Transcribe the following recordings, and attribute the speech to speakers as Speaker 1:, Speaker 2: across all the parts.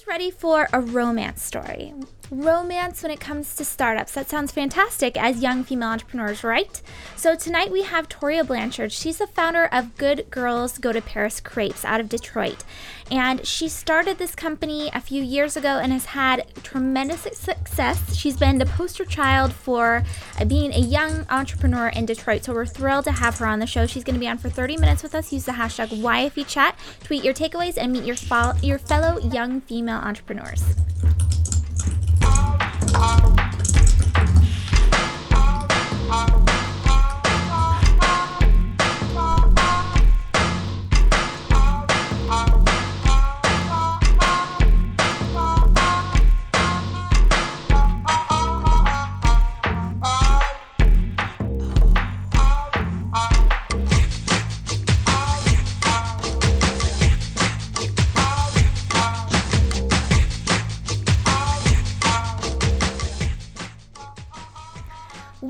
Speaker 1: Who's ready for a romance story? Romance when it comes to startups. That sounds fantastic as young female entrepreneurs, right? So tonight we have Torya Blanchard. She's the founder of Good Girls Go to Paris Crepes out of Detroit. And she started this company a few years ago and has had tremendous success. She's been the poster child for uh, being a young entrepreneur in Detroit. So we're thrilled to have her on the show. She's going to be on for 30 minutes with us. Use the hashtag YFEchat, tweet your takeaways, and meet your, fo- your fellow young female entrepreneurs.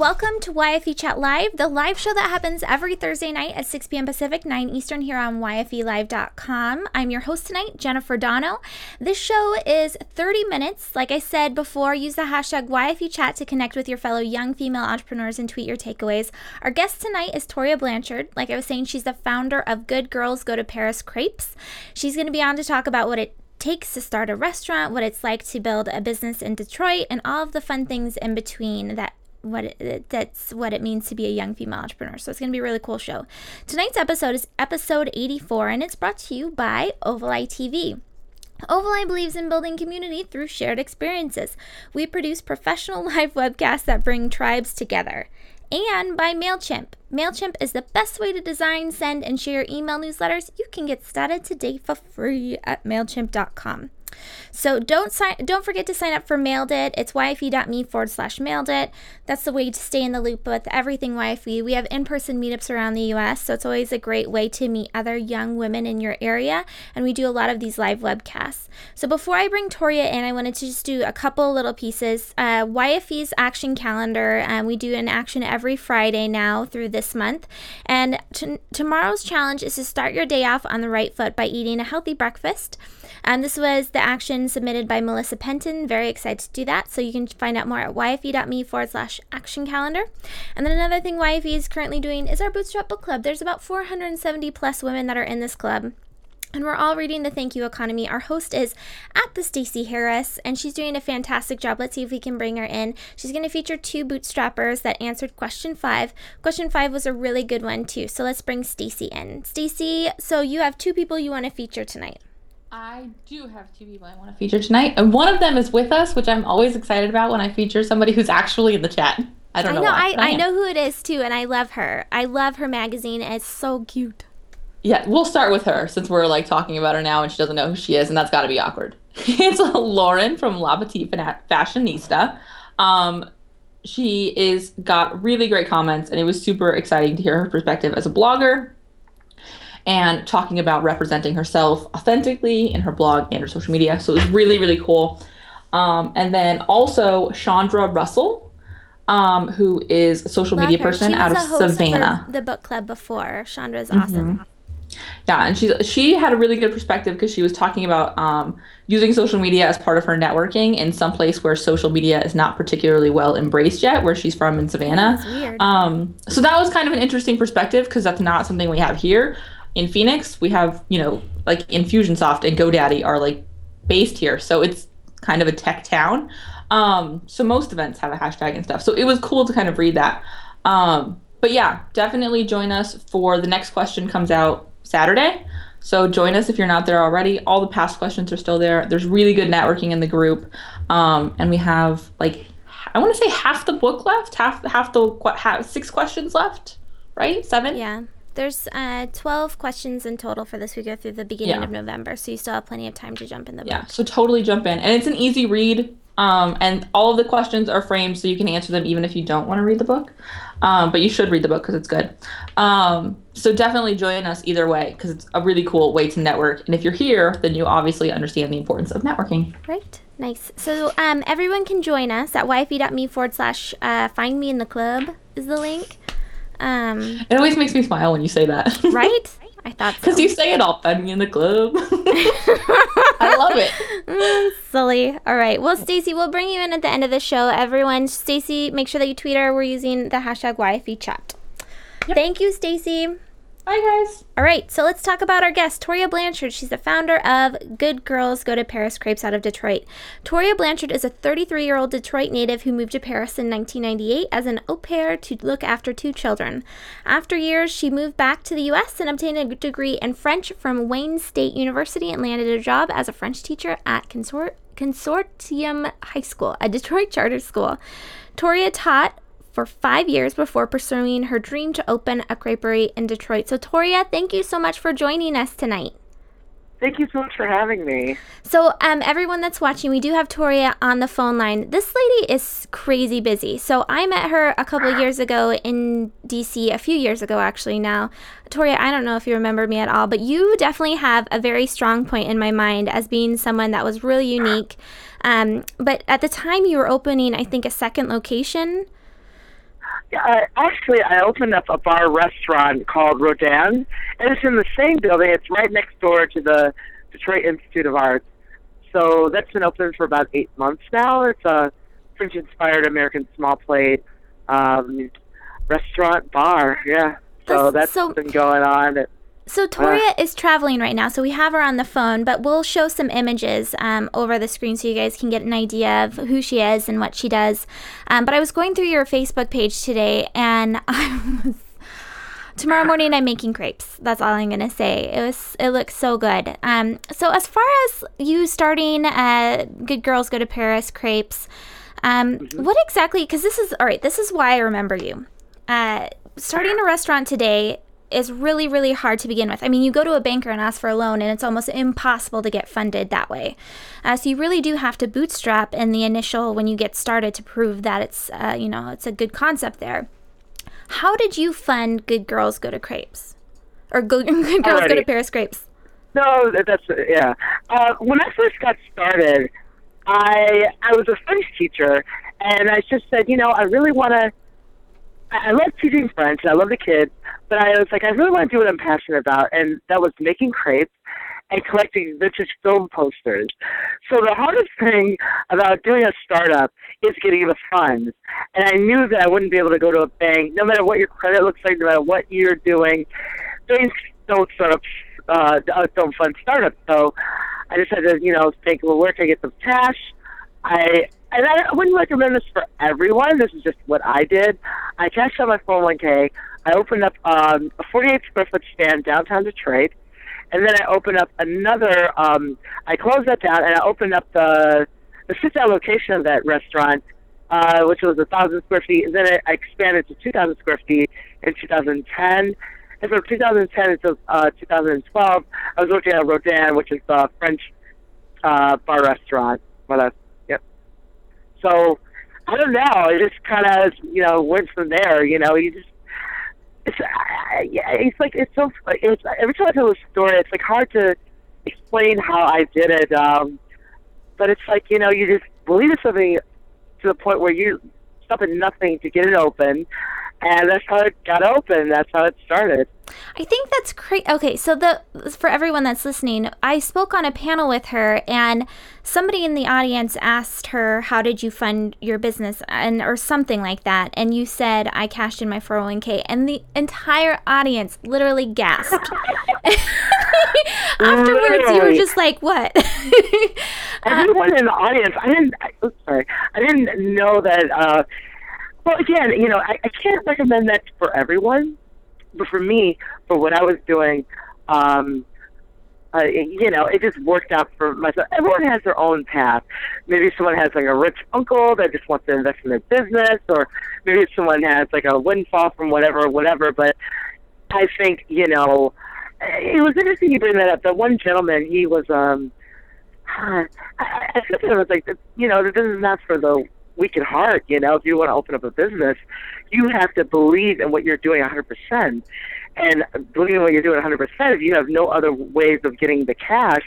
Speaker 1: Welcome to YFE Chat Live, the live show that happens every Thursday night at 6 p.m. Pacific, 9 Eastern, here on YFELive.com. I'm your host tonight, Jennifer Dono. This show is 30 minutes. Like I said before, use the hashtag YFE Chat to connect with your fellow young female entrepreneurs and tweet your takeaways. Our guest tonight is Torya Blanchard. Like I was saying, she's the founder of Good Girls Go to Paris Crepes. She's going to be on to talk about what it takes to start a restaurant, what it's like to build a business in Detroit, and all of the fun things in between that what it, that's what it means to be a young female entrepreneur. So it's going to be a really cool show. Tonight's episode is episode 84 and it's brought to you by Ovaleye TV. Ovaleye believes in building community through shared experiences. We produce professional live webcasts that bring tribes together. And by MailChimp. MailChimp is the best way to design, send, and share email newsletters. You can get started today for free at MailChimp.com. So don't sign don't forget to sign up for Mailed It. It's yfe.me forward slash mailed it. That's the way to stay in the loop with everything YFE. We have in-person meetups around the US, so it's always a great way to meet other young women in your area. And we do a lot of these live webcasts. So before I bring Torya in, I wanted to just do a couple little pieces. Uh, YFE's action calendar. Um, we do an action every Friday now through this month. And t- tomorrow's challenge is to start your day off on the right foot by eating a healthy breakfast. Um, this was the action submitted by Melissa Penton. Very excited to do that. So you can find out more at yfe.me forward slash action calendar. And then another thing YFE is currently doing is our Bootstrap Book Club. There's about 470 plus women that are in this club. And we're all reading The Thank You Economy. Our host is at the Stacey Harris, and she's doing a fantastic job. Let's see if we can bring her in. She's going to feature two bootstrappers that answered question five. Question five was a really good one, too. So let's bring Stacey in. Stacey, so you have two people you want to feature tonight.
Speaker 2: I do have two people I want to feature tonight, and one of them is with us, which I'm always excited about when I feature somebody who's actually in the chat. I don't know.
Speaker 1: I know. I, I, I know who it is too, and I love her. I love her magazine. It's so cute.
Speaker 2: Yeah, we'll start with her since we're like talking about her now, and she doesn't know who she is, and that's got to be awkward. it's Lauren from La Petite Fashionista. Um, she is got really great comments, and it was super exciting to hear her perspective as a blogger and talking about representing herself authentically in her blog and her social media. So it was really, really cool. Um, and then also Chandra Russell, um, who is a social Love media her. person out of Savannah.
Speaker 1: The book club before. Chandra's awesome. Mm-hmm.
Speaker 2: Yeah, and she she had a really good perspective because she was talking about um, using social media as part of her networking in some place where social media is not particularly well embraced yet, where she's from in Savannah. Um, so that was kind of an interesting perspective because that's not something we have here in Phoenix, we have, you know, like Infusionsoft and GoDaddy are like based here. So it's kind of a tech town. Um, so most events have a hashtag and stuff. So it was cool to kind of read that. Um, but yeah, definitely join us for the next question comes out Saturday. So join us if you're not there already. All the past questions are still there. There's really good networking in the group. Um, and we have like I want to say half the book left, half half the half, six questions left, right? Seven?
Speaker 1: Yeah. There's uh, 12 questions in total for this. We go through the beginning yeah. of November, so you still have plenty of time to jump in the book.
Speaker 2: Yeah, so totally jump in. And it's an easy read. Um, and all of the questions are framed so you can answer them even if you don't want to read the book. Um, but you should read the book because it's good. Um, so definitely join us either way because it's a really cool way to network. And if you're here, then you obviously understand the importance of networking.
Speaker 1: Right. Nice. So um, everyone can join us at yfe.me forward slash uh, find me in the club is the link. Um,
Speaker 2: it always makes me smile when you say that.
Speaker 1: right? I thought so.
Speaker 2: Because you say it all, me in the club. I love it.
Speaker 1: Mm, silly. All right. Well, Stacey, we'll bring you in at the end of the show. Everyone, Stacey, make sure that you tweet her. We're using the hashtag YFE chat. Yep. Thank you, Stacey.
Speaker 2: Bye, guys.
Speaker 1: All right, so let's talk about our guest, Torya Blanchard. She's the founder of Good Girls Go to Paris Crepes out of Detroit. Torya Blanchard is a 33 year old Detroit native who moved to Paris in 1998 as an au pair to look after two children. After years, she moved back to the U.S. and obtained a degree in French from Wayne State University and landed a job as a French teacher at Consort- Consortium High School, a Detroit charter school. Torya taught for five years before pursuing her dream to open a creperie in Detroit. So, Torya, thank you so much for joining us tonight.
Speaker 3: Thank you so much for having me.
Speaker 1: So, um, everyone that's watching, we do have Torya on the phone line. This lady is crazy busy. So, I met her a couple years ago in DC, a few years ago actually now. Torya, I don't know if you remember me at all, but you definitely have a very strong point in my mind as being someone that was really unique. Um, but at the time, you were opening, I think, a second location.
Speaker 3: Yeah, actually, I opened up a bar restaurant called Rodin, and it's in the same building. It's right next door to the Detroit Institute of Arts. So that's been open for about eight months now. It's a French-inspired American small plate um, restaurant bar. Yeah, so that's so, been going on.
Speaker 1: So Torya uh, is traveling right now, so we have her on the phone, but we'll show some images um, over the screen so you guys can get an idea of who she is and what she does. Um, but I was going through your Facebook page today, and I was tomorrow morning I'm making crepes. That's all I'm gonna say. It was it looks so good. Um, so as far as you starting, uh, Good Girls Go to Paris crepes, um, mm-hmm. what exactly? Because this is all right. This is why I remember you. Uh, starting a restaurant today is really, really hard to begin with. I mean, you go to a banker and ask for a loan, and it's almost impossible to get funded that way. Uh, so you really do have to bootstrap in the initial when you get started to prove that it's, uh, you know, it's a good concept there. How did you fund Good Girls Go to Crepes, or Good, good Girls Alrighty. Go to Paris Crepes?
Speaker 3: No, that's yeah. Uh, when I first got started, I I was a French teacher, and I just said, you know, I really want to I love teaching French. I love the kids, but I was like, I really want to do what I'm passionate about, and that was making crepes and collecting vintage film posters. So the hardest thing about doing a startup is getting the funds. And I knew that I wouldn't be able to go to a bank, no matter what your credit looks like, no matter what you're doing. Banks don't start up, uh, don't fund startups. So I to, you know, think, well, where can I get some cash? I and I wouldn't recommend this for everyone. This is just what I did. I cashed out my 401k. I opened up um, a 48 square foot stand downtown Detroit, and then I opened up another. Um, I closed that down, and I opened up the the sit down location of that restaurant, uh, which was a thousand square feet, and then I expanded to 2,000 square feet in 2010. And from 2010 until uh, 2012, I was working at Rodin, which is a French uh, bar restaurant. Well, so I don't know. It just kind of you know went from there. You know, you just it's uh, it's like it's so it's every time I tell a story, it's like hard to explain how I did it. Um, but it's like you know you just believe in something to the point where you stop at nothing to get it open, and that's how it got open. That's how it started.
Speaker 1: I think that's great. Okay, so the for everyone that's listening, I spoke on a panel with her, and somebody in the audience asked her, "How did you fund your business?" and or something like that, and you said, "I cashed in my 401k," and the entire audience literally gasped. Afterwards, you were just like, "What?"
Speaker 3: Everyone in the audience, I didn't. I, oops, sorry, I didn't know that. Uh, well, again, you know, I, I can't recommend that for everyone but for me, for what I was doing, um, uh, you know, it just worked out for myself. Everyone has their own path. Maybe someone has like a rich uncle that just wants to invest in their business, or maybe someone has like a windfall from whatever, whatever. But I think you know, it was interesting you bring that up. The one gentleman, he was, um, I, I it was like, you know, this is not for the weak at heart. You know, if you want to open up a business, you have to believe in what you're doing 100%. And believing in what you're doing 100%, if you have no other ways of getting the cash,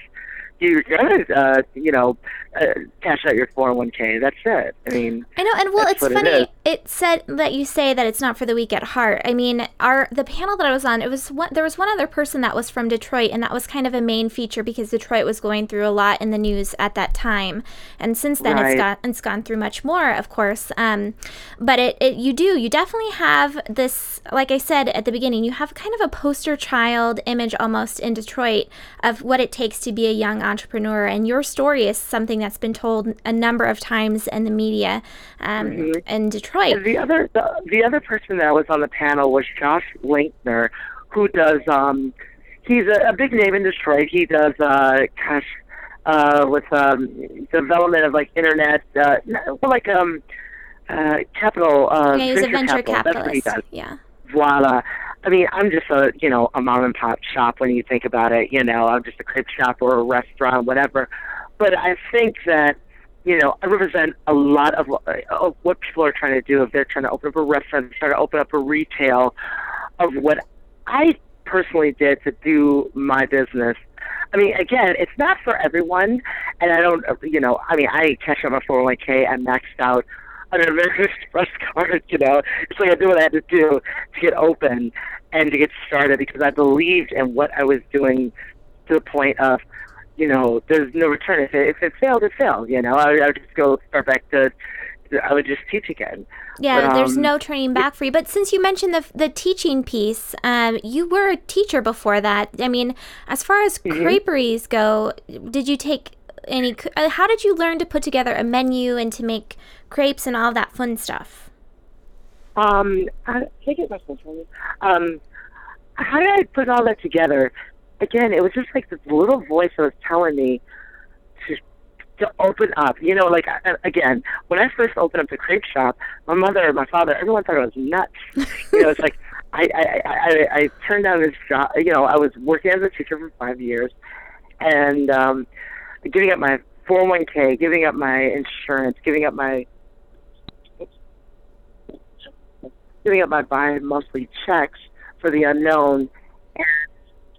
Speaker 3: you're gonna, uh, you know, uh, cash out your 401k. That's it. I mean,
Speaker 1: I know, and well, it's
Speaker 3: what it
Speaker 1: funny. It, said that you say that it's not for the weak at heart. I mean, our the panel that I was on, it was one. There was one other person that was from Detroit, and that was kind of a main feature because Detroit was going through a lot in the news at that time, and since then it's
Speaker 3: Right.
Speaker 1: got it's gone through much more, of course. Um, but it, it you do you definitely have this. Like I said at the beginning, you have kind of a poster child image almost in Detroit of what it takes to be a young entrepreneur, and your story is something that's been told a number of times in the media um,
Speaker 3: Mm-hmm.
Speaker 1: in Detroit.
Speaker 3: The other the, the other person that was on the panel was Josh Linkner, who does um he's a, a big name in Detroit. He does uh gosh uh with um development of like internet uh well, like um uh capital uh
Speaker 1: yeah, he's a venture
Speaker 3: what he
Speaker 1: capitalist. Yeah.
Speaker 3: Voila. I mean, I'm just a you know a mom and pop shop when you think about it. You know, I'm just a crepe shop or a restaurant, whatever. But I think that you know I represent a lot of, uh, of what people are trying to do. If they're trying to open up a restaurant, trying to open up a retail, of what I personally did to do my business. I mean, again, it's not for everyone, and I don't, uh, you know, I mean, I cashed out my 401k, I maxed out on an American Express card, you know. It's like I did what I had to do to get open and to get started because I believed in what I was doing to the point of, you know, there's no return. If it, if it failed, it failed, you know. I, I would just go start back to, I would just teach again.
Speaker 1: Yeah,
Speaker 3: But,
Speaker 1: there's
Speaker 3: um,
Speaker 1: no turning back for you. But since you mentioned the the teaching piece, um, you were a teacher before that. I mean, as far as
Speaker 3: Mm-hmm.
Speaker 1: creperies go, did you take any? uh, How did you learn to put together a menu and to make crepes and all that fun stuff?
Speaker 3: Um, I, can I get my from you? Um, how did I put all that together? Again, it was just like this little voice that was telling me to to open up. You know, like again, when I first opened up the crepe shop, my mother, my father, everyone thought I was nuts. you know, it's like I I, I I I turned down this job. You know, I was working as a teacher for five years, and um, giving up my 401k, giving up my insurance, giving up my giving up my bi-monthly checks for the unknown. And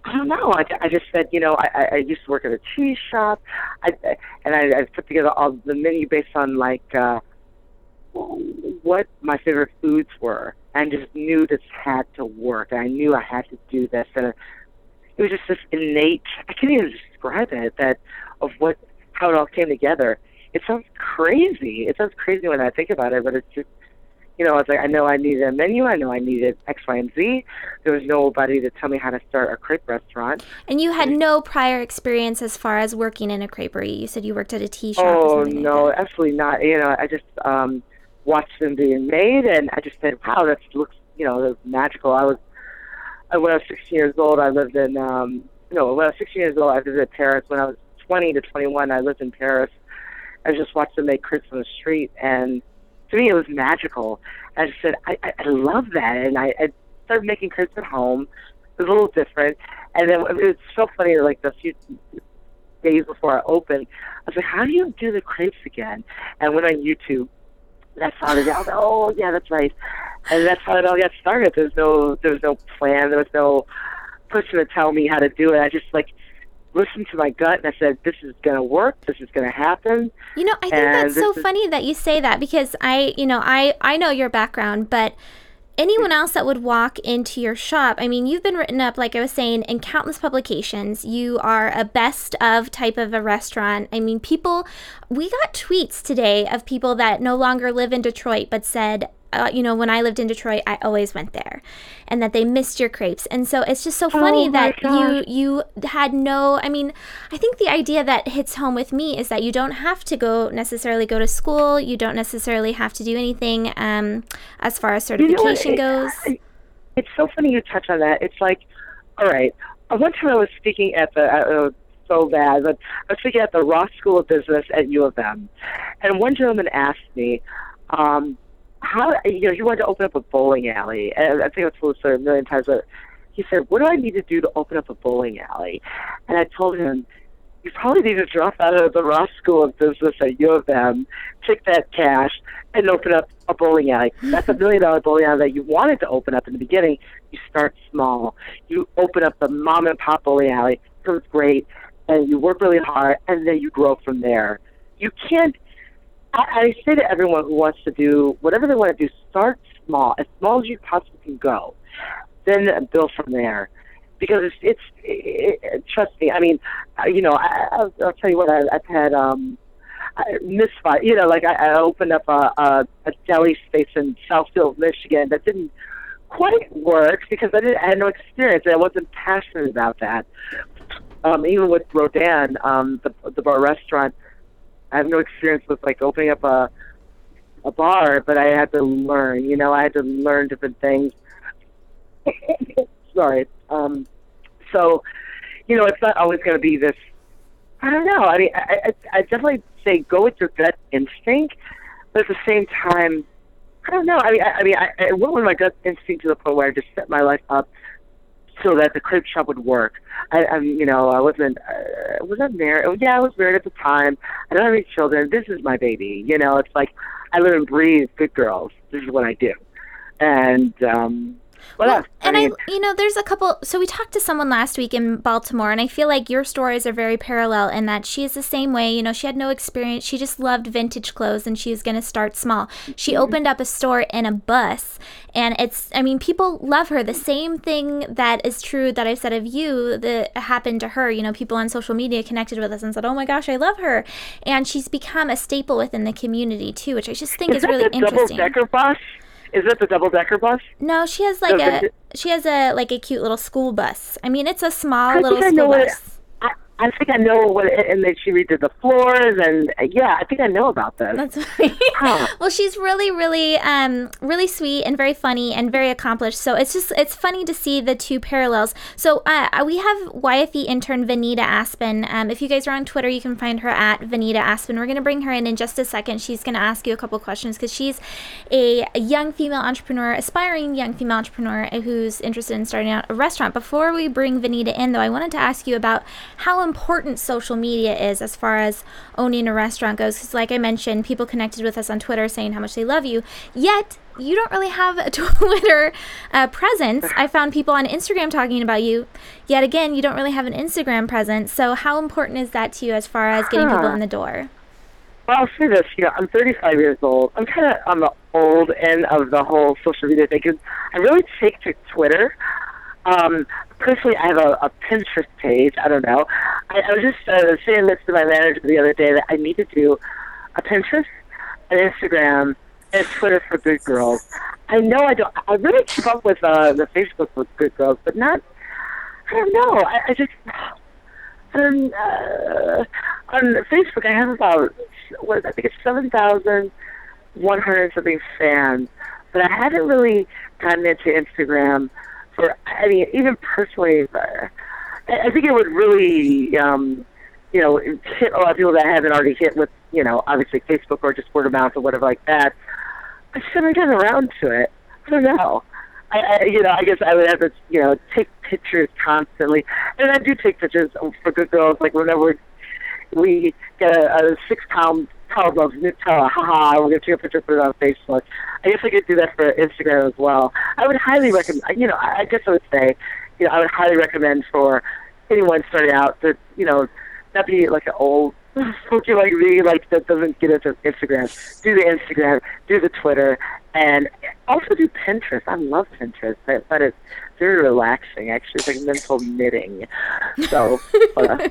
Speaker 3: I don't know. I, I just said, you know, I, I- used to work at a cheese shop, I, and I, I put together all the menu based on like uh, what my favorite foods were, and just knew this had to work. I knew I had to do this, and it was just this innate. I can't even describe it. That of what how it all came together. It sounds crazy. It sounds crazy when I think about it, but it's just you know, I was like I know I needed a menu. I know I needed X, Y, and Z. There was nobody to tell me how to start a crepe restaurant.
Speaker 1: And you had no prior experience as far as working in a creperie. You said you worked at a tea shop.
Speaker 3: Oh
Speaker 1: like
Speaker 3: no,
Speaker 1: that.
Speaker 3: absolutely not. You know, I just um, watched them being made, and I just said, "Wow, that looks, you know, that's magical." I was uh, when I was 16 years old. I lived in um, no, when I was 16 years old, I visited Paris. When I was 20 to 21, I lived in Paris. I just watched them make crepes on the street, and to me, it was magical. I just said, I, I, I love that, and I, I started making crepes at home. It was a little different, and then it was so funny. Like the few days before I opened, I was like, "How do you do the crepes again?" And I went on YouTube. That's how it. Was like, "Oh yeah, that's right," and that's how it all got started. There's no, there was no plan. There was no person to tell me how to do it. I just like listened to my gut, and I said, "This is gonna work. This is gonna happen."
Speaker 1: You know, I think
Speaker 3: And
Speaker 1: that's so
Speaker 3: is-
Speaker 1: funny that you say that because I, you know, I I know your background, but anyone else that would walk into your shop, I mean, you've been written up like I was saying in countless publications. You are a best of type of a restaurant. I mean, people we got tweets today of people that no longer live in Detroit but said you know, when I lived in Detroit, I always went there, and that they missed your crepes. And so it's just so funny
Speaker 3: Oh
Speaker 1: that you you had no. I mean, I think the idea that hits home with me is that you don't have to go necessarily go to school. You don't necessarily have to do anything um, as far as
Speaker 3: You know
Speaker 1: certification goes.
Speaker 3: It- It's so funny you touch on that. It's like, all right. uh, One time I was speaking at the uh, so bad, but I was speaking at the Ross School of Business at U of M, and one gentleman asked me, um, how you know he wanted to open up a bowling alley, and I think I've told this story a million times, but he said, "What do I need to do to open up a bowling alley?" And I told him. You probably need to drop out of the Ross School of Business at U of M, take that cash, and open up a bowling alley. That's a million dollar bowling alley that you wanted to open up in the beginning. You start small. You open up the mom and pop bowling alley. It great. and you work really hard, and then you grow from there. You can't. I, I say to everyone who wants to do whatever they want to do, start small, as small as you possibly can go, then build from there. Because it's, it's it, it, trust me. I mean, uh, you know, I, I'll, I'll tell you what. I, I've had um, I- misfire. You know, like I, I opened up a, a, a deli space in Southfield, Michigan, that didn't quite work because I didn't I had no experience and I wasn't passionate about that. Um, even with Rodin, um, the the bar restaurant, I have no experience with like opening up a a bar, but I had to learn. You know, I had to learn different things. Sorry. Um, so, you know, it's not always going to be this. I don't know. I mean, I, I, I definitely say go with your gut instinct, but at the same time, I don't know. I mean, I, I mean, I, I went with my gut instinct to the point where I just set my life up so that the crib shop would work. I, I you know, I wasn't, uh, was I married? Oh, yeah, I was married at the time. I don't have any children. This is my baby. You know, it's like I live and breathe good girls. This is what I do. And um,
Speaker 1: Well,
Speaker 3: else?
Speaker 1: and
Speaker 3: mean,
Speaker 1: I, you know, there's a couple. So we talked to someone last week in Baltimore, and I feel like your stories are very parallel in that she is the same way. You know, she had no experience. She just loved vintage clothes, and she was going to start small. She
Speaker 3: Mm-hmm.
Speaker 1: opened up a store in a bus, and it's. I mean, people love her. The same thing that is true that I said of you that happened to her. You know, people on social media connected with us and said, "Oh my gosh, I love her," and she's become a staple within the community too, which I just think
Speaker 3: is
Speaker 1: is really
Speaker 3: the double
Speaker 1: interesting.
Speaker 3: decker bus? Is that the double decker bus?
Speaker 1: No, she has like
Speaker 3: No,
Speaker 1: a she has a like a cute little school bus. I mean, it's a small
Speaker 3: I
Speaker 1: little
Speaker 3: think I know
Speaker 1: school
Speaker 3: what it-
Speaker 1: bus.
Speaker 3: I, think I know what, it, and then she redid the floors, and yeah, I think I know about this.
Speaker 1: That's
Speaker 3: Huh.
Speaker 1: well, she's really, really, um, really sweet and very funny and very accomplished. So it's just it's funny to see the two parallels. So uh, we have YFE intern Vanita Aspen. Um, if you guys are on Twitter, you can find her at Vanita Aspen. We're gonna bring her in in just a second. She's gonna ask you a couple questions because she's a, a young female entrepreneur, aspiring young female entrepreneur who's interested in starting out a restaurant. Before we bring Vanita in, though, I wanted to ask you about how important social media is as far as owning a restaurant goes. Because, like I mentioned, people connected with us on Twitter saying how much they love you. Yet, you don't really have a Twitter uh, presence. I found people on Instagram talking about you. Yet again, you don't really have an Instagram presence. So, how important is that to you as far as getting people in the door?
Speaker 3: Well, I'll say this. You know, I'm 35 years old. I'm kind of on the old end of the whole social media thing 'cause I really take to Twitter. Um, personally, I have a, a Pinterest page. I don't know. I, I was just uh, saying this to my manager the other day that I need to do a Pinterest, an Instagram, and Twitter for good girls. I know I don't. I really keep up with uh, the Facebook for good girls, but not. I don't know. I, I just. Um, uh, on Facebook, I have about what I think it's seven thousand one hundred something fans, but I haven't really gotten into Instagram. For I mean, even personally, uh, I, think it would really, um, you know, hit a lot of people that haven't already hit with, you know, obviously Facebook or just word of mouth or whatever like that. I just haven't gotten around to it. I don't know. I, I, you know, I guess I would have to, you know, take pictures constantly, and I do take pictures for good girls. Like whenever we get a, a six-pound pound of Nutella, haha, we're gonna take a picture, put it on Facebook. I guess I could do that for Instagram as well. I would highly recommend. You know, I I guess I would say, you know, I would highly recommend for anyone starting out to, you know, not be like an old spooky like me, like that doesn't get into Instagram. Do the Instagram, do the Twitter, and also do Pinterest. I love Pinterest. I find it very relaxing. Actually, it's like mental knitting. So, uh,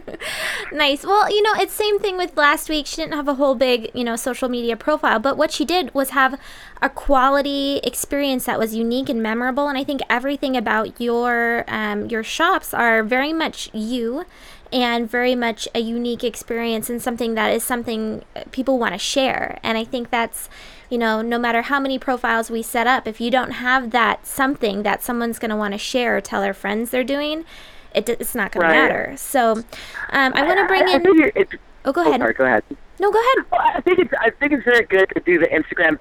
Speaker 1: Nice. Well, you know, it's same thing with last week. She didn't have a whole big, you know, social media profile, but what she did was have a quality experience that was unique and memorable. And I think everything about your um, your shops are very much you, and very much a unique experience and something that is something uh, people want to share. And I think that's you know, no matter how many profiles we set up, if you don't have that something that someone's going to want to share or tell their friends they're doing, it, it's not going
Speaker 3: Right.
Speaker 1: to matter. So um, I want to bring
Speaker 3: I,
Speaker 1: in. Oh, go
Speaker 3: oh,
Speaker 1: ahead.
Speaker 3: sorry, go ahead.
Speaker 1: No, go ahead.
Speaker 3: Well, I think it's I think it's very good to do the Instagram,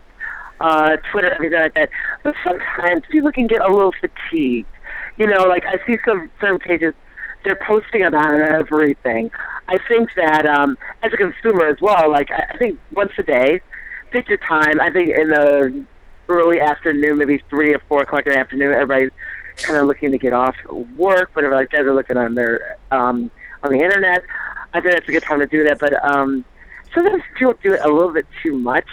Speaker 3: uh, Twitter, everything like that. But sometimes people can get a little fatigued. You know, like I see some certain pages, they're posting about everything. I think that um, as a consumer as well, like I, I think once a day, take your time. I think in the early afternoon, maybe three or four o'clock in the afternoon, everybody's kind of looking to get off work, whatever like that. They're looking on their um, on the internet. I think that's a good time to do that. But um, sometimes people do it a little bit too much,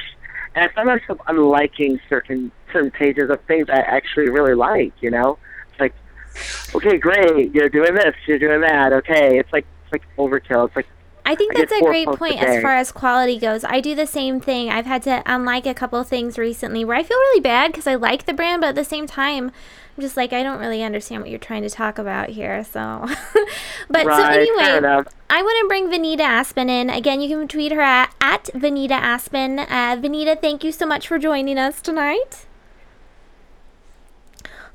Speaker 3: and I find myself unliking certain certain pages of things I actually really like. You know, it's like, okay, great, you're doing this, you're doing that. Okay, it's like it's like overkill. It's like
Speaker 1: I think that's a great point as far as quality goes. I do the same thing. I've had to unlike a couple things recently where I feel really bad because I like the brand, but at the same time, I'm just like I don't really understand what you're trying to talk about here. So, but right, so anyway, I want to bring Vanita Aspen in again. You can tweet her at, at Vanita Aspen. Uh, Vanita, thank you so much for joining us tonight.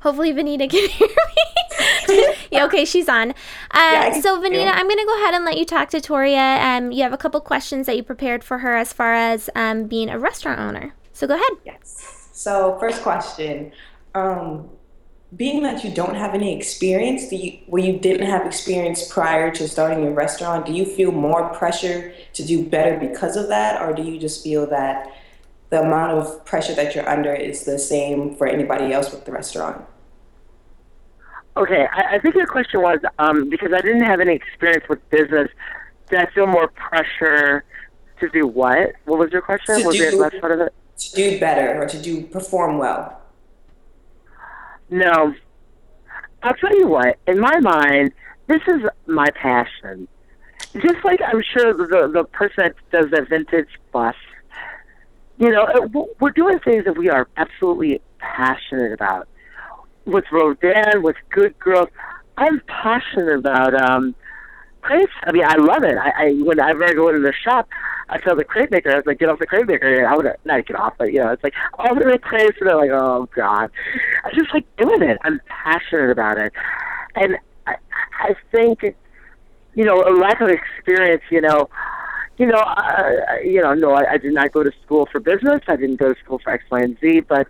Speaker 1: Hopefully, Vanita can hear me. yeah, okay, she's on. Uh, yeah, so, Vanita, I'm going to go ahead and let you talk to Torya. Um, you have a couple questions that you prepared for her as far as um, being a restaurant owner. So, go ahead.
Speaker 4: Yes. So, first question. Um, being that you don't have any experience, do you, where you didn't have experience prior to starting your restaurant, do you feel more pressure to do better because of that, or do you just feel that the amount of pressure that you're under is the same for anybody else with the restaurant?
Speaker 3: Okay, I, I think your question was um, because I didn't have any experience with business. Did I feel more pressure to do what? What was your question?
Speaker 4: To
Speaker 3: was
Speaker 4: do, it last part of it? To do better or to do perform well.
Speaker 3: No, I'll tell you what. In my mind, this is my passion. Just like I'm sure the the person that does a vintage bus, you know, we're doing things that we are absolutely passionate about with Rodin, with Good Girls. I'm passionate about um. I mean, I love it. I, I whenever I go into the shop, I tell the crepe maker, I was like, get off the crepe maker. I would not get off, but you know, it's like, oh, I'm gonna crepes, and they're like, oh god. I just like doing it. I'm passionate about it, and I, I think, you know, a lack of experience, you know. You know, uh, you know, no, I, I did not go to school for business. I didn't go to school for X, Y, and Z. But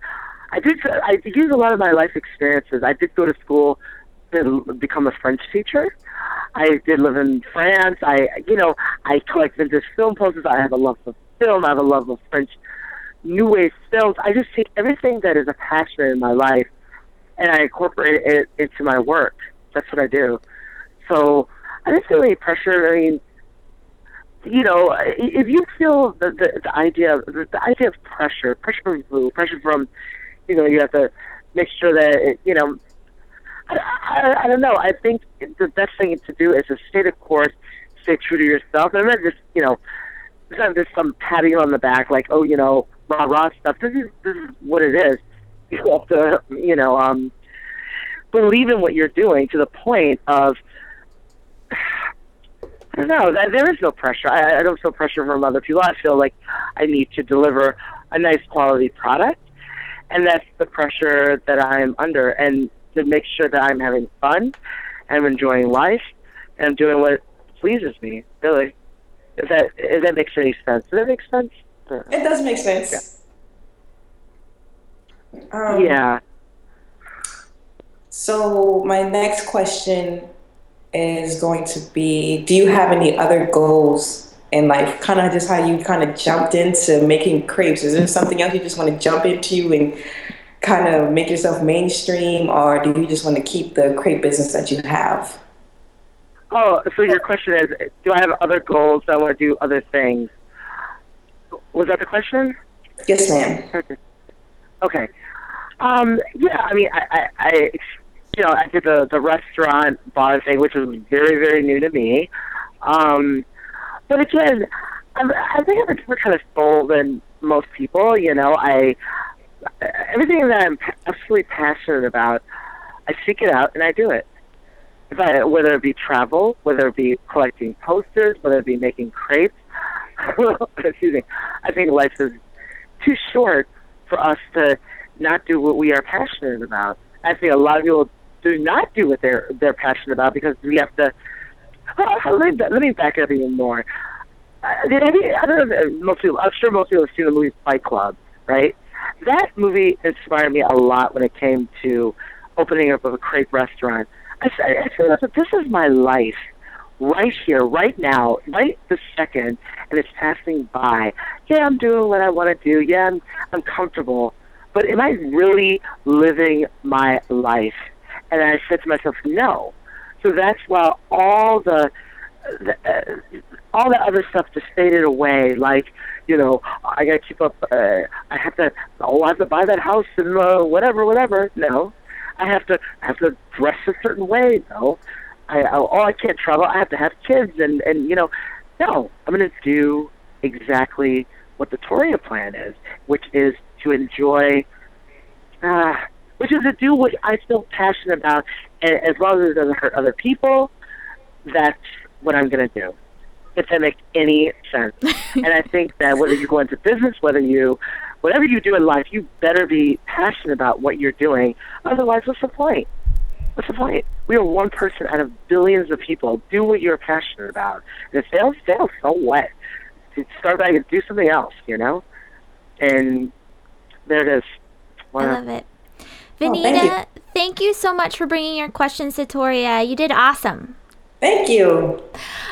Speaker 3: I did. I use a lot of my life experiences. I did go to school become a French teacher. I did live in France. I, you know, I collect vintage film posters. I have a love for film. I have a love of French new wave films. I just take everything that is a passion in my life and I incorporate it into my work. That's what I do. So I didn't feel any pressure. I mean, you know, if you feel the the, the idea of the, the idea of pressure, pressure from who, pressure from you know, you have to make sure that it, you know. I, I, I don't know. I think the best thing to do is to stay the course, stay true to yourself, and not just you know, not just some patting on the back like, oh, you know, rah rah stuff. This is this is what it is. You have to, you know, um, believe in what you're doing to the point of. I don't know. There is no pressure. I, I don't feel pressure from other people. I feel like I need to deliver a nice quality product and that's the pressure that I'm under, and to make sure that I'm having fun, I'm enjoying life, and I'm doing what pleases me. Really, if that if that makes any sense, does that make sense?
Speaker 4: It does make sense.
Speaker 3: Yeah. Um, yeah.
Speaker 4: So my next question is going to be: Do you have any other goals and like kind of just how you kind of jumped into making crepes. Is there something else you just want to jump into and kind of make yourself mainstream, or do you just want to keep the crepe business that you have?
Speaker 3: Oh, so your question is, do I have other goals? Do I want to do other things? Was that the question?
Speaker 4: Yes, ma'am.
Speaker 3: Okay. Um, yeah, I mean, I, I, I, you know, I did the the restaurant bar thing, which was very, very new to me. Um, but again, I'm, I think I'm a different kind of soul than most people. You know, I everything that I'm absolutely passionate about, I seek it out and I do it. If I, whether it be travel, whether it be collecting posters, whether it be making crepes. excuse me. I think life is too short for us to not do what we are passionate about. I think a lot of people do not do what they're they're passionate about because we have to let, me, let me back up even more. Uh, did any, I don't know, most people, I'm sure most people have seen the movie Fight Club, right? That movie inspired me a lot when it came to opening up a crepe restaurant. I, said, I like this is my life right here, right now, right this second, and it's passing by. Yeah, I'm doing what I want to do. Yeah, I'm, I'm comfortable. But am I really living my life? And I said to myself, no. So that's why all the uh, all that other stuff just faded away. Like, you know, I gotta keep up. Uh, I have to. Oh, I have to buy that house and uh, whatever, whatever. No, I have to. I have to dress a certain way. No, I. Oh, I can't travel. I have to have kids, and and you know, no. I'm gonna do exactly what the Torya plan is, which is to enjoy. Uh, which is to do what I feel passionate about, and as long as it doesn't hurt other people. That's what I'm gonna do if that makes any sense. and I think that whether you go into business, whether you, whatever you do in life, you better be passionate about what you're doing. Otherwise, what's the point? What's the point? We are one person out of billions of people. Do what you're passionate about. And if fails, fails. So what? Start back and do something else, you know? And there it is.
Speaker 1: I love it. Vanita, oh, thank, you. thank you so much for bringing your questions to Torya. You did awesome.
Speaker 4: Thank you.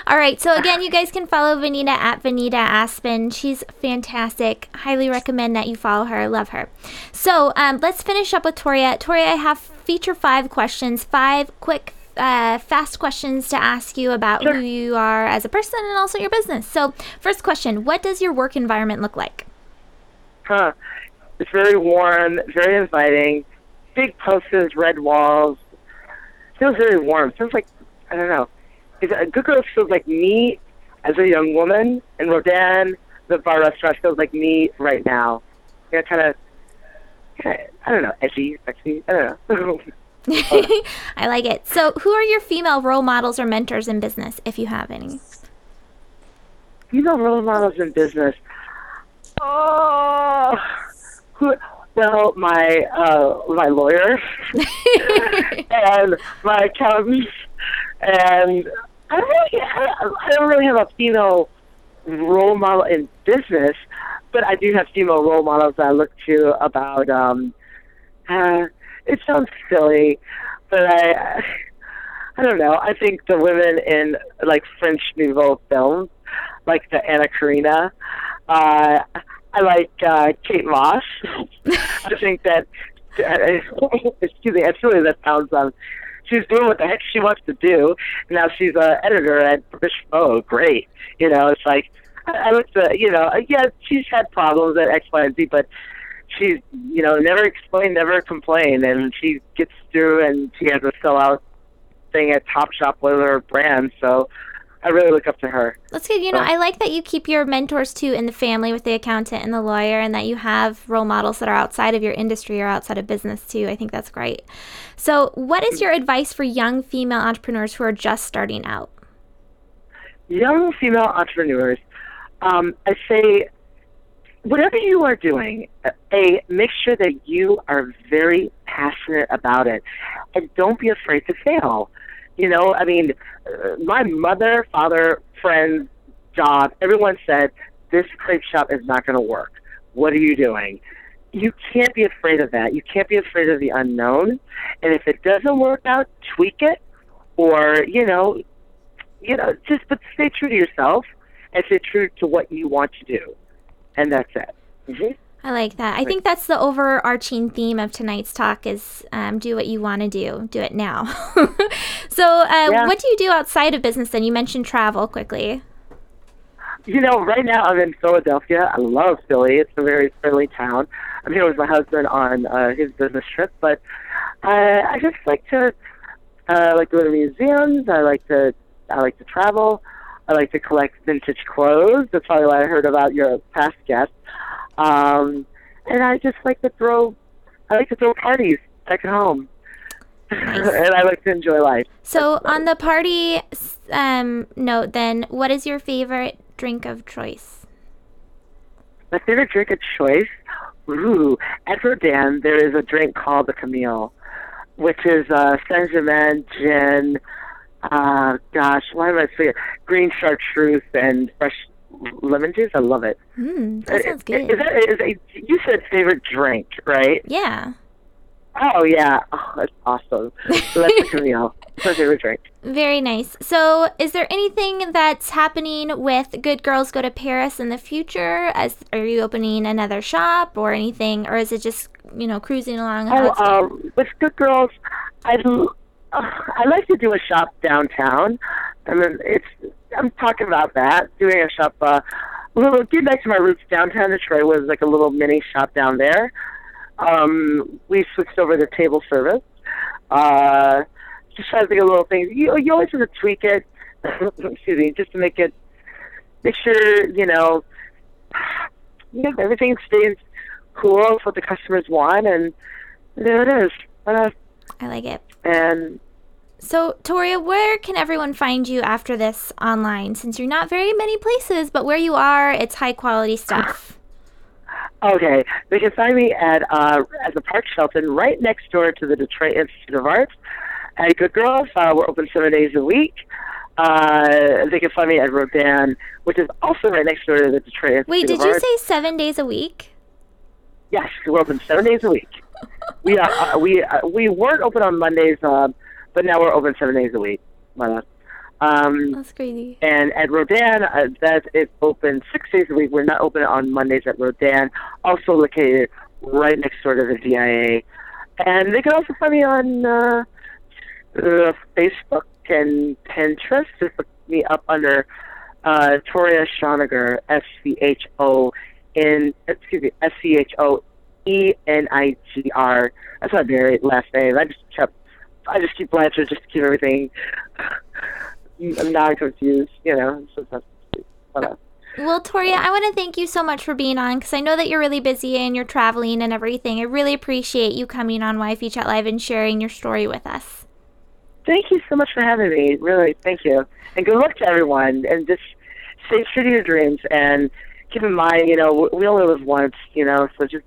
Speaker 1: All right. So again, you guys can follow Vanita at Vanita Aspen. She's fantastic. Highly recommend that you follow her. Love her. So um, let's finish up with Torya. Torya, I have feature five questions. Five quick uh, fast questions to ask you about sure. who you are as a person and also your business. So, first question What does your work environment look like?
Speaker 3: Huh. It's very warm, very inviting, big posters, red walls. Feels very warm. Feels like, I don't know, because Good Girls feels like me as a young woman, and Rodin, the bar restaurant, feels like me right now. You know, kind of, I don't know, edgy, sexy. I don't know.
Speaker 1: I like it. So, who are your female role models or mentors in business, if you have any?
Speaker 3: Female role models in business. Oh, who? Well, my uh, my lawyer and my accountant and I don't really, I don't really have a female role model in business, but I do have female role models that I look to about. Um, uh, it sounds silly, but I, I don't know. I think the women in like French Nouveau films, like the Anna Karina, uh, I like uh, Kate Moss. I think that. excuse me. Actually, that sounds um, she's doing what the heck she wants to do. Now she's an editor at British Vogue. Oh, great, you know. It's like I, I look to, you know, uh, yeah, she's had problems at X, Y, and Z, but she's, you know, never explain, never complain, and she gets through, and she has a sellout thing at Topshop with her brand. So I really look up to her.
Speaker 1: That's good. You know, I like that you keep your mentors too in the family with the accountant and the lawyer, and that you have role models that are outside of your industry or outside of business too. I think that's great. So, what is your advice for young female entrepreneurs who are just starting out?
Speaker 3: Young female entrepreneurs, um, I say, whatever you are doing, a make sure that you are very passionate about it, and don't be afraid to fail. You know, I mean, uh, my mother, father, friends, job, everyone said, this crepe shop is not going to work. What are you doing? You can't be afraid of that. You can't be afraid of the unknown. And if it doesn't work out, tweak it or, you know, you know, just but stay true to yourself and stay true to what you want to do. And that's it. Mm-hmm.
Speaker 1: I like that. I think that's the overarching theme of tonight's talk is um, do what you want to do. Do it now. so uh, yeah. what do you do outside of business then? You mentioned travel quickly.
Speaker 3: You know, right now I'm in Philadelphia. I love Philly. It's a very friendly town. I'm here with my husband on uh, his business trip, but uh, I just like to uh, like to go to museums. I like to I like to travel. I like to collect vintage clothes. That's probably why I heard about your past guest. Um, and I just like to throw, I like to throw parties back at home. And I like to enjoy life.
Speaker 1: So, on the party um, note, then, what is your favorite drink of choice?
Speaker 3: My favorite drink of choice? Ooh, at Rodin, there is a drink called the Camille, which is uh, Saint Germain gin. Uh, gosh, why am I saying green chartreuse and fresh lemon juice. I love it.
Speaker 1: Mm, that sounds good.
Speaker 3: Is that, is a, you said favorite drink, right?
Speaker 1: Yeah.
Speaker 3: Oh yeah, oh, that's awesome. So that's the Camille. my favorite drink.
Speaker 1: Very nice. So, is there anything that's happening with Good Girls Go to Paris in the future? As are you opening another shop or anything, or is it just you know cruising along?
Speaker 3: Oh, um, with Good Girls, I uh, I like to do a shop downtown. I mean, it's I'm talking about that. Doing a shop. Uh, a little get back to my roots. Downtown Detroit was like a little mini shop down there. Um, we switched over to table service. Uh, just trying to think of little things. You you always have to tweak it. excuse me, just to make it make sure you know, you know everything stays cool with what the customers want, and there it is. Uh,
Speaker 1: I like it.
Speaker 3: and
Speaker 1: So, Torya, where can everyone find you after this online? Since you're not very many places, but where you are, it's high quality stuff.
Speaker 3: Okay, they can find me at uh, at the Park Shelton, right next door to the Detroit Institute of Arts. At Good Girls, uh, we're open seven days a week. Uh, they can find me at Rodin, which is also right next door to the Detroit Institute
Speaker 1: Wait, did
Speaker 3: of
Speaker 1: you
Speaker 3: Arts.
Speaker 1: say seven days a week?
Speaker 3: Yes, we're open seven days a week. we uh, uh, we uh, we weren't open on Mondays, uh, but now we're open seven days a week. Um,
Speaker 1: That's crazy.
Speaker 3: and at Rodin, uh, that is open six days a week. We're not open on Mondays at Rodin, also located right next door to the DIA. And they can also find me on uh, uh, Facebook and Pinterest. Just look me up under uh, Torya Schoniger, S C H O N, excuse me, S C H O E N I G R. That's my very last name. I just kept, I just keep Blanchard just to keep everything. I'm not confused, you know. So that's, whatever.
Speaker 1: Well, Torya, I want to thank you so much for being on because I know that you're really busy and you're traveling and everything. I really appreciate you coming on YFE Chat Live and sharing your story with us.
Speaker 3: Thank you so much for having me. Really, thank you. And good luck to everyone. And just stay true to your dreams. And keep in mind, you know, we only live once, you know, so just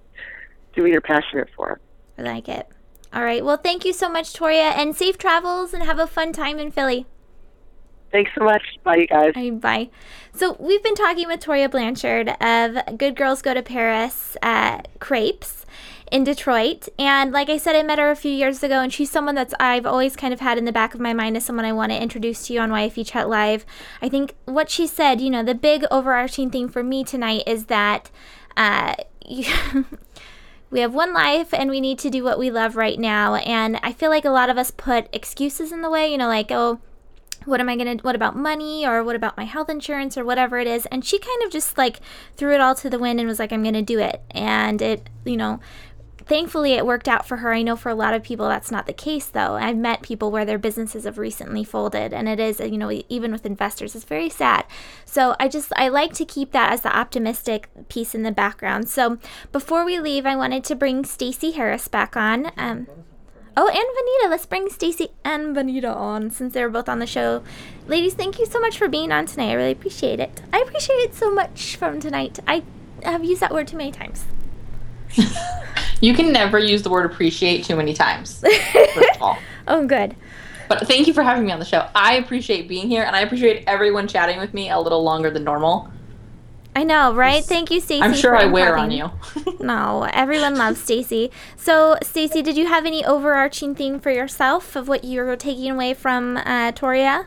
Speaker 3: do what you're passionate for.
Speaker 1: I like it. All right. Well, thank you so much, Torya, and safe travels and have a fun time in Philly.
Speaker 3: Thanks so much. Bye, you guys.
Speaker 1: Right, bye. So we've been talking with Torya Blanchard of Good Girls Go to Paris uh, Crepes in Detroit. And like I said, I met her a few years ago, and she's someone that's I've always kind of had in the back of my mind as someone I want to introduce to you on YFE Chat Live. I think what she said, you know, the big overarching thing for me tonight is that uh, we have one life and we need to do what we love right now. And I feel like a lot of us put excuses in the way, you know, like, oh, what am I going to, what about money or what about my health insurance or whatever it is. And she kind of just like threw it all to the wind and was like, I'm going to do it. And it, you know, thankfully it worked out for her. I know for a lot of people that's not the case though. I've met people where their businesses have recently folded and it is, you know, even with investors, it's very sad. So I just, I like to keep that as the optimistic piece in the background. So before we leave, I wanted to bring Stacey Harris back on. Um, Oh, and Vanita. Let's bring Stacey and Vanita on since they were both on the show. Ladies, thank you so much for being on tonight. I really appreciate it. I appreciate it so much from tonight. I have used that word too many times.
Speaker 2: You can never use the word appreciate too many times. First of all.
Speaker 1: Oh, good.
Speaker 2: But thank you for having me on the show. I appreciate being here, and I appreciate everyone chatting with me a little longer than normal.
Speaker 1: I know, right? Thank you, Stacey.
Speaker 2: I'm sure I wear on you.
Speaker 1: No, everyone loves Stacey. So, Stacey, did you have any overarching theme for yourself of what you were taking away from uh, Torya?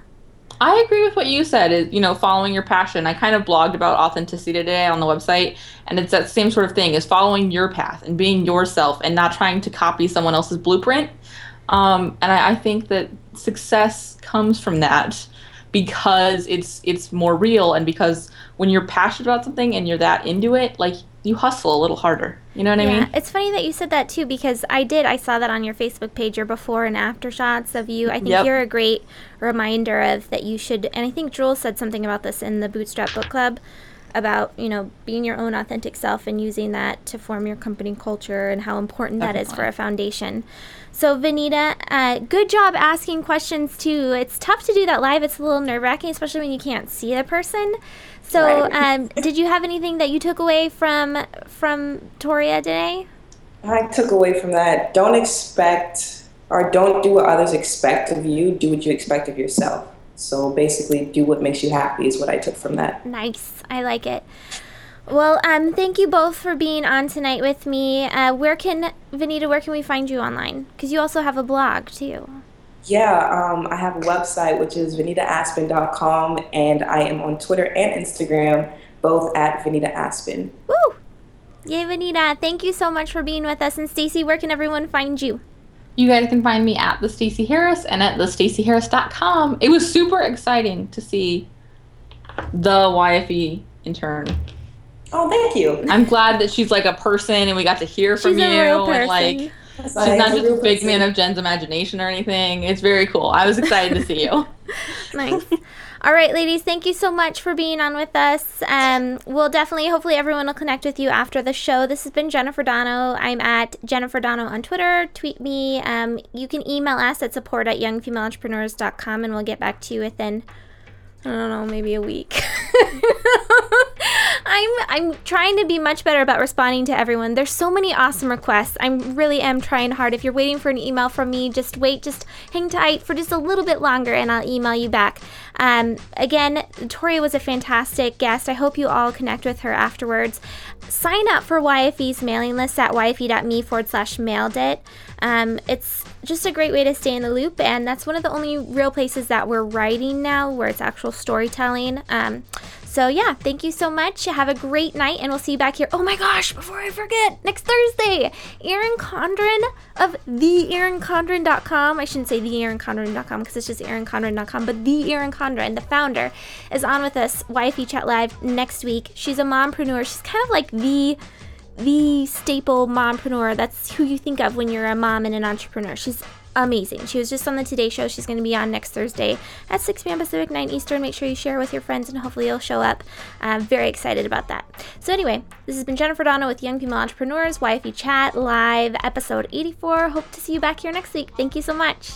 Speaker 2: I agree with what you said. Is you know following your passion. I kind of blogged about authenticity today on the website, and it's that same sort of thing: is following your path and being yourself, and not trying to copy someone else's blueprint. Um, and I, I think that success comes from that because it's it's more real, and because when you're passionate about something and you're that into it, like you hustle a little harder. You know what I
Speaker 1: yeah,
Speaker 2: mean?
Speaker 1: it's funny that you said that too because I did. I saw that on your Facebook page, your before and after shots of you. I think
Speaker 2: Yep.
Speaker 1: you're a great reminder of that you should. And I think Jules said something about this in the Bootstrap Book Club about you know being your own authentic self and using that to form your company culture and how important that is for a foundation. So Vanita, uh, good job asking questions too. It's tough to do that live. It's a little nerve wracking, especially when you can't see the person. So,
Speaker 4: Right.
Speaker 1: um, did you have anything that you took away from from Torya today?
Speaker 4: I took away from that don't expect or don't do what others expect of you, do what you expect of yourself. So basically, do what makes you happy is what I took from that.
Speaker 1: Nice. I like it. Well, um, thank you both for being on tonight with me. Uh, where can Vanita? Where can we find you online? Because you also have a blog too.
Speaker 4: Yeah, um, I have a website which is vanitaaspen.com, and I am on Twitter and Instagram, both at Vanita Aspen.
Speaker 1: Woo! Yay, Vanita! Thank you so much for being with us. And Stacey, where can everyone find you?
Speaker 2: You guys can find me at the Stacey Harris and at thestaceyharris.com. It was super exciting to see the YFE intern.
Speaker 4: Oh, thank you.
Speaker 2: I'm glad that she's like a person and we got to hear from
Speaker 1: She's
Speaker 2: you
Speaker 1: a real
Speaker 2: and like
Speaker 1: person.
Speaker 2: she's not just a big man of Jen's imagination or anything. It's very cool. I was excited to see you.
Speaker 1: nice. All right, ladies, thank you so much for being on with us. Um, we'll definitely, hopefully, everyone will connect with you after the show. This has been Jennifer Dono. I'm at Jennifer Dono on Twitter. Tweet me. Um, you can email us at support at youngfemaleentrepreneurs.com and we'll get back to you within, I don't know, maybe a week. I'm I'm trying to be much better about responding to everyone. There's so many awesome requests. I really am trying hard. If you're waiting for an email from me, just wait, just hang tight for just a little bit longer, and I'll email you back. Um, again, Tori was a fantastic guest. I hope you all connect with her afterwards. Sign up for YFE's mailing list at yfe.me forward slash mailed it. Um, it's just a great way to stay in the loop, and that's one of the only real places that we're writing now where it's actual storytelling. Um, so, yeah, thank you so much. Have a great night, and we'll see you back here. Oh my gosh, before I forget, next Thursday, Erin Condren of theerinCondren.com. I shouldn't say theerinCondren.com because it's just erinCondren.com, but the Erin Condren, the founder, is on with us, YFE Chat Live, next week. She's a mompreneur. She's kind of like the the staple mompreneur. That's who you think of when you're a mom and an entrepreneur. She's amazing. She was just on the Today Show. She's going to be on next Thursday at 6 p.m. Pacific, 9 Eastern. Make sure you share with your friends and hopefully you'll show up. I'm very excited about that. So, anyway, this has been Jennifer Dono with Young Female Entrepreneurs, YFE Chat Live, episode 84. Hope to see you back here next week. Thank you so much.